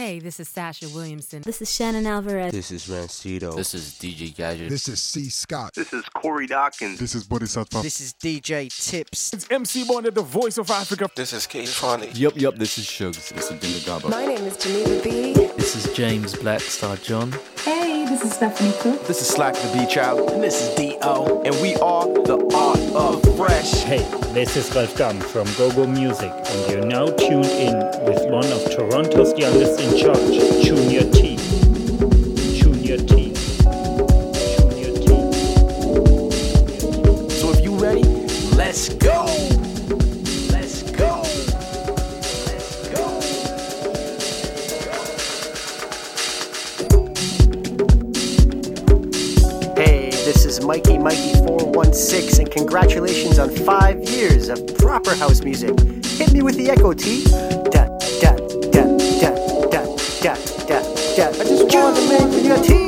Hey, this is Sasha Williamson. This is Shannon Alvarez. This is Rancido. This is DJ Gadget. This is C. Scott. This is Corey Dawkins. This is Bodhisattva. This is DJ Tips. It's MC Bonnet, the voice of Africa. This is Kate Funny. Yup, yup, this is Shugs. This is Dinga Gaba. My name is Geneva B. This is James Blackstar John. Hey, this is Stephanie Cook. This is Slack the Beat Child. And this is D.O. And we are the Art of Fresh. Hey, this is Ralf Gum from GoGo Music. And you're now tuned in with one of Toronto's youngest in charge, Junior T. congratulations on 5 years of proper house music. Hit me with the echo T. Da da da da da da da da. I just want to make you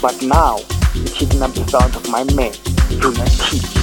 About now, you're keeping up the sound of my man, Junior T. In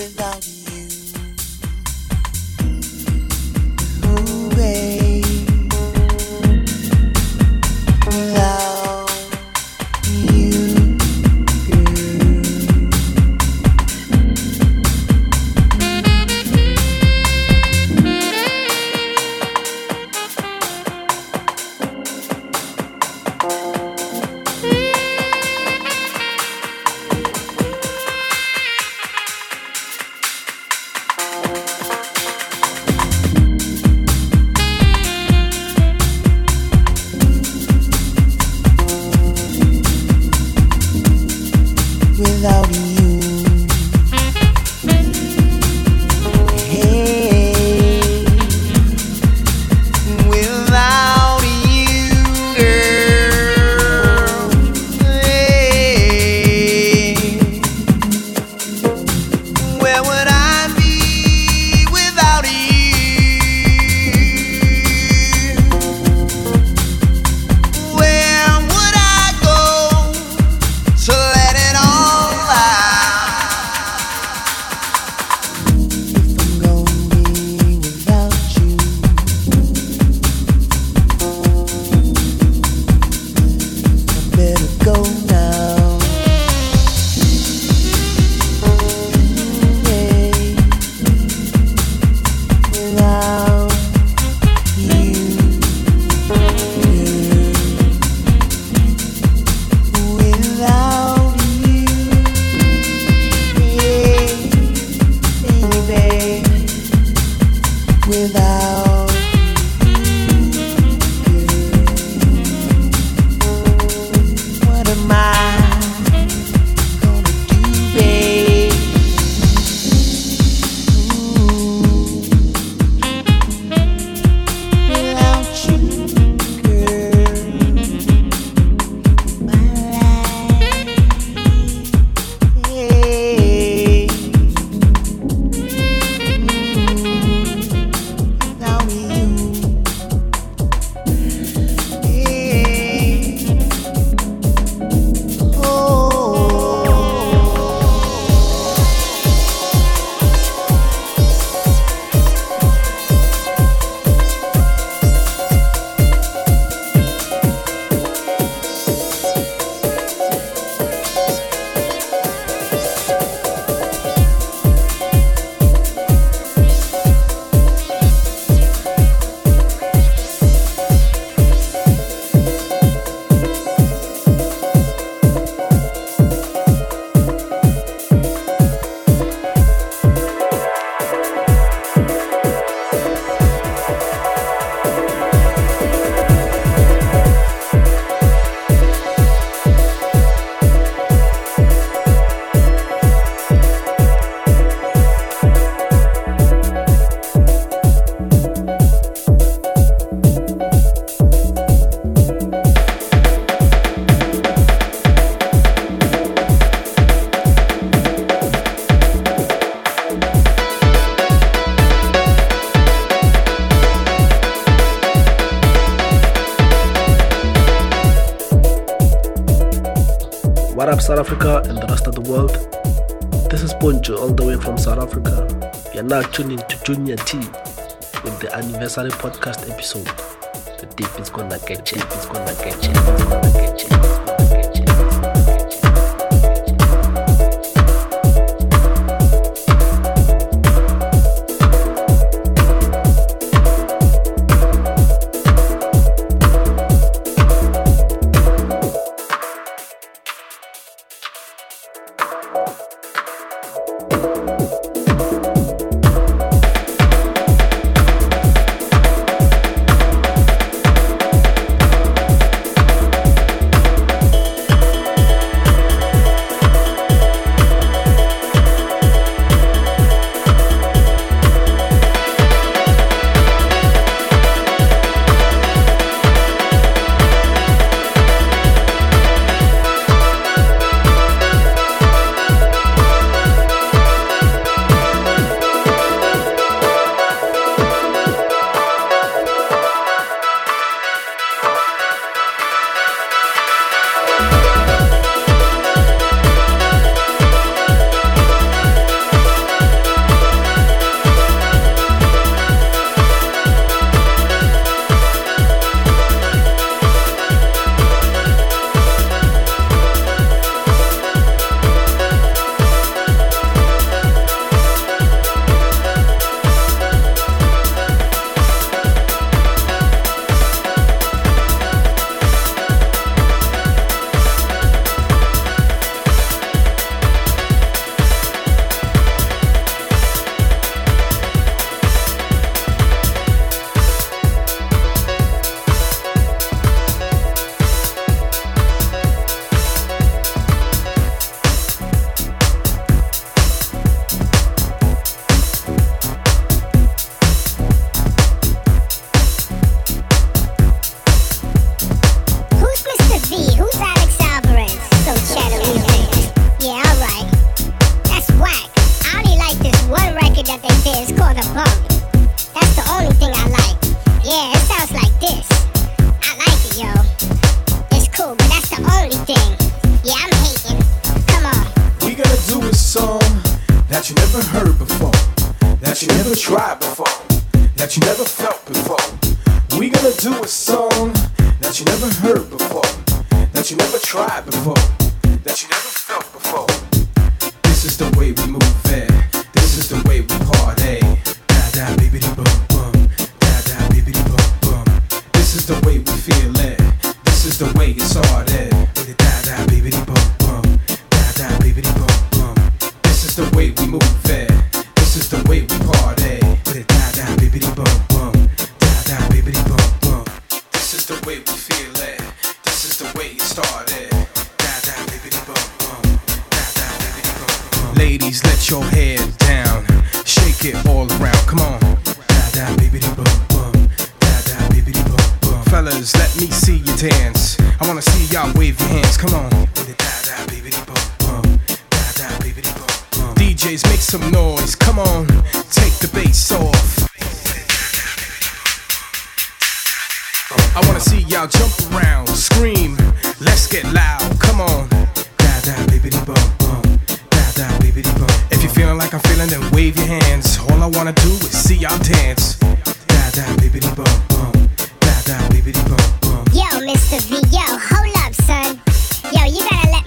without me. Africa and the rest of the world. This is Poncho all the way from South Africa. You're now tuning to Junior T with the anniversary podcast episode. The deep is gonna get you, it's gonna get you, it's gonna get you, it's gonna get you. like I'm feeling, then wave your hands. All I wanna do is see y'all dance. Da da bibbidi bum bum. Da da bibbidi bum bum. Yo, Mr. V, yo, hold up, son. Yo, you gotta let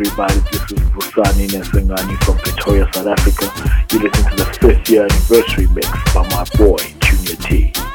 everybody? This is Vusani Nesengani from Pretoria, South Africa. You listen to the fifth year anniversary mix by my boy, Junior T.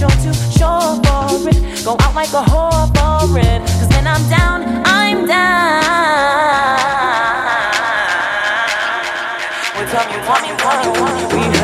sure to shore for it. Go out like a whore for it. Cause when I'm down, I'm down. Well, tell me, tell me, want me, want me.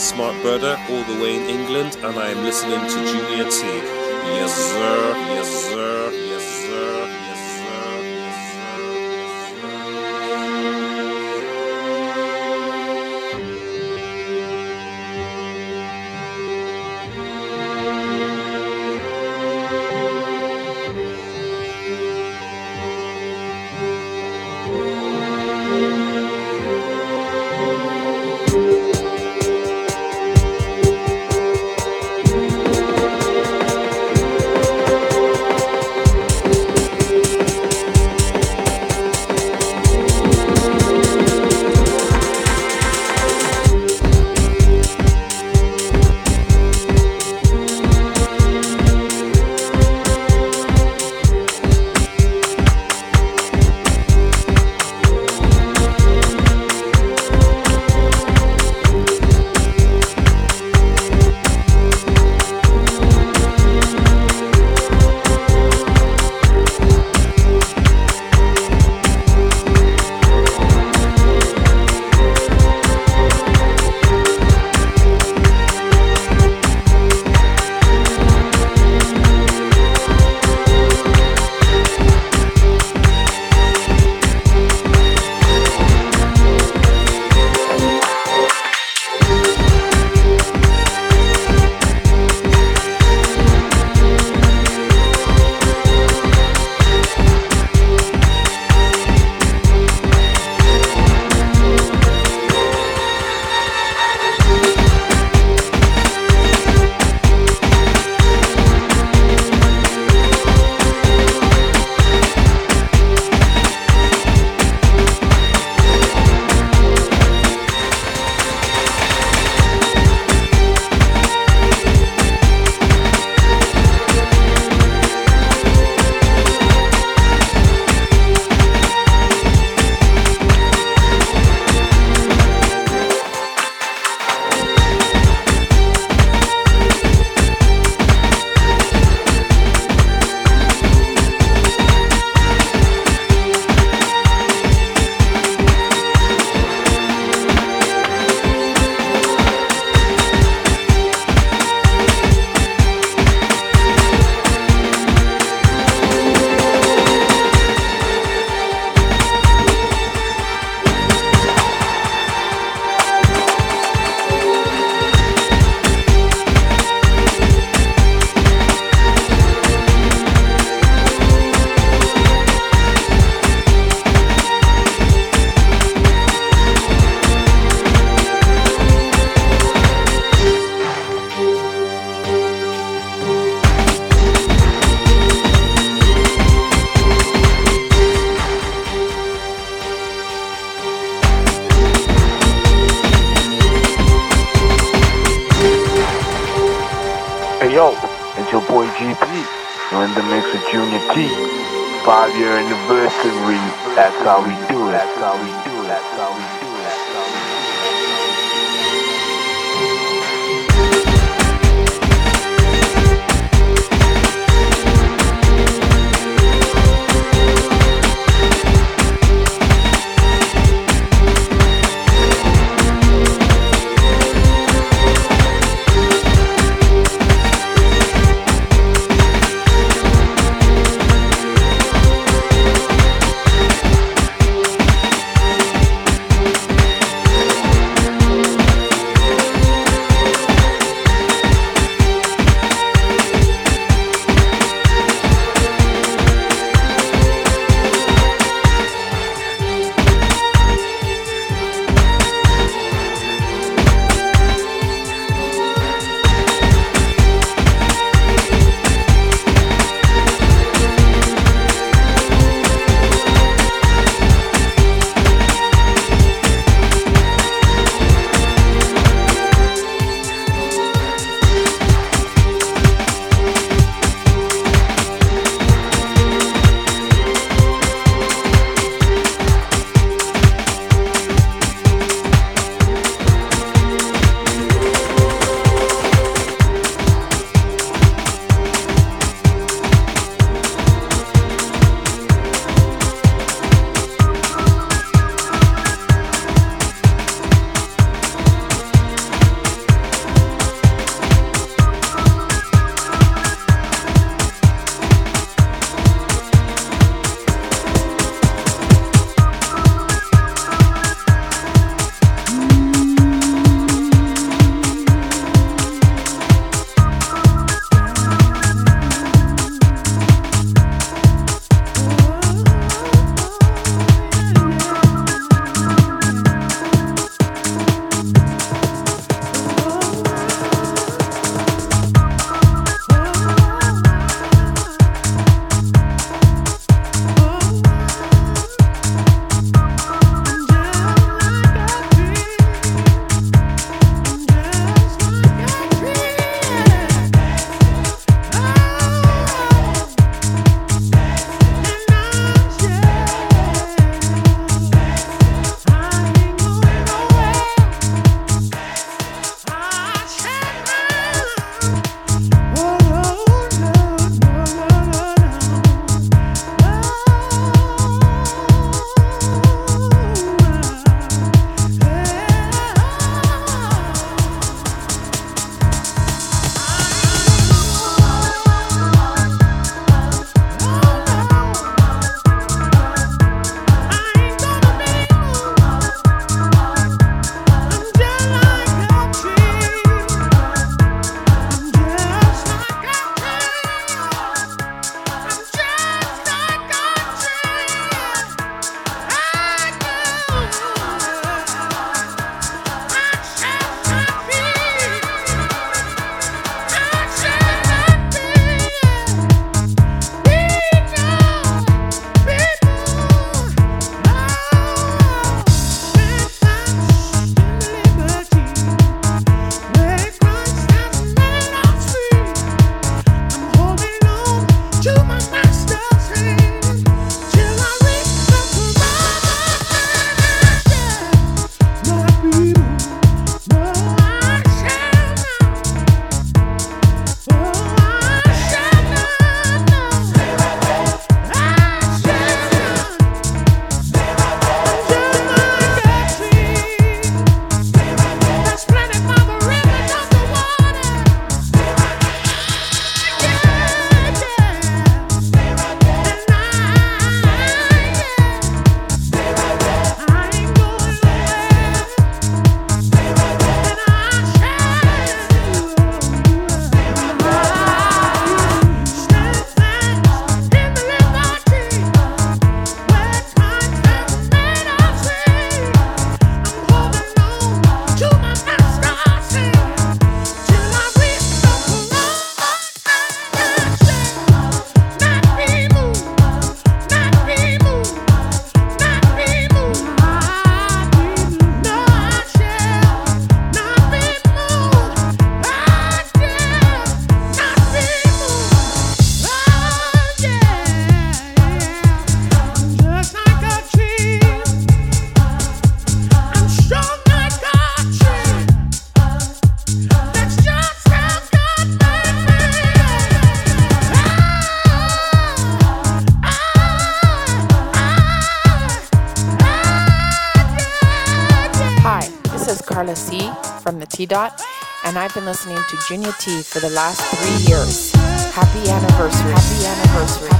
Smart How we and I've been listening to Junior T for the last three years. Happy anniversary! Happy anniversary!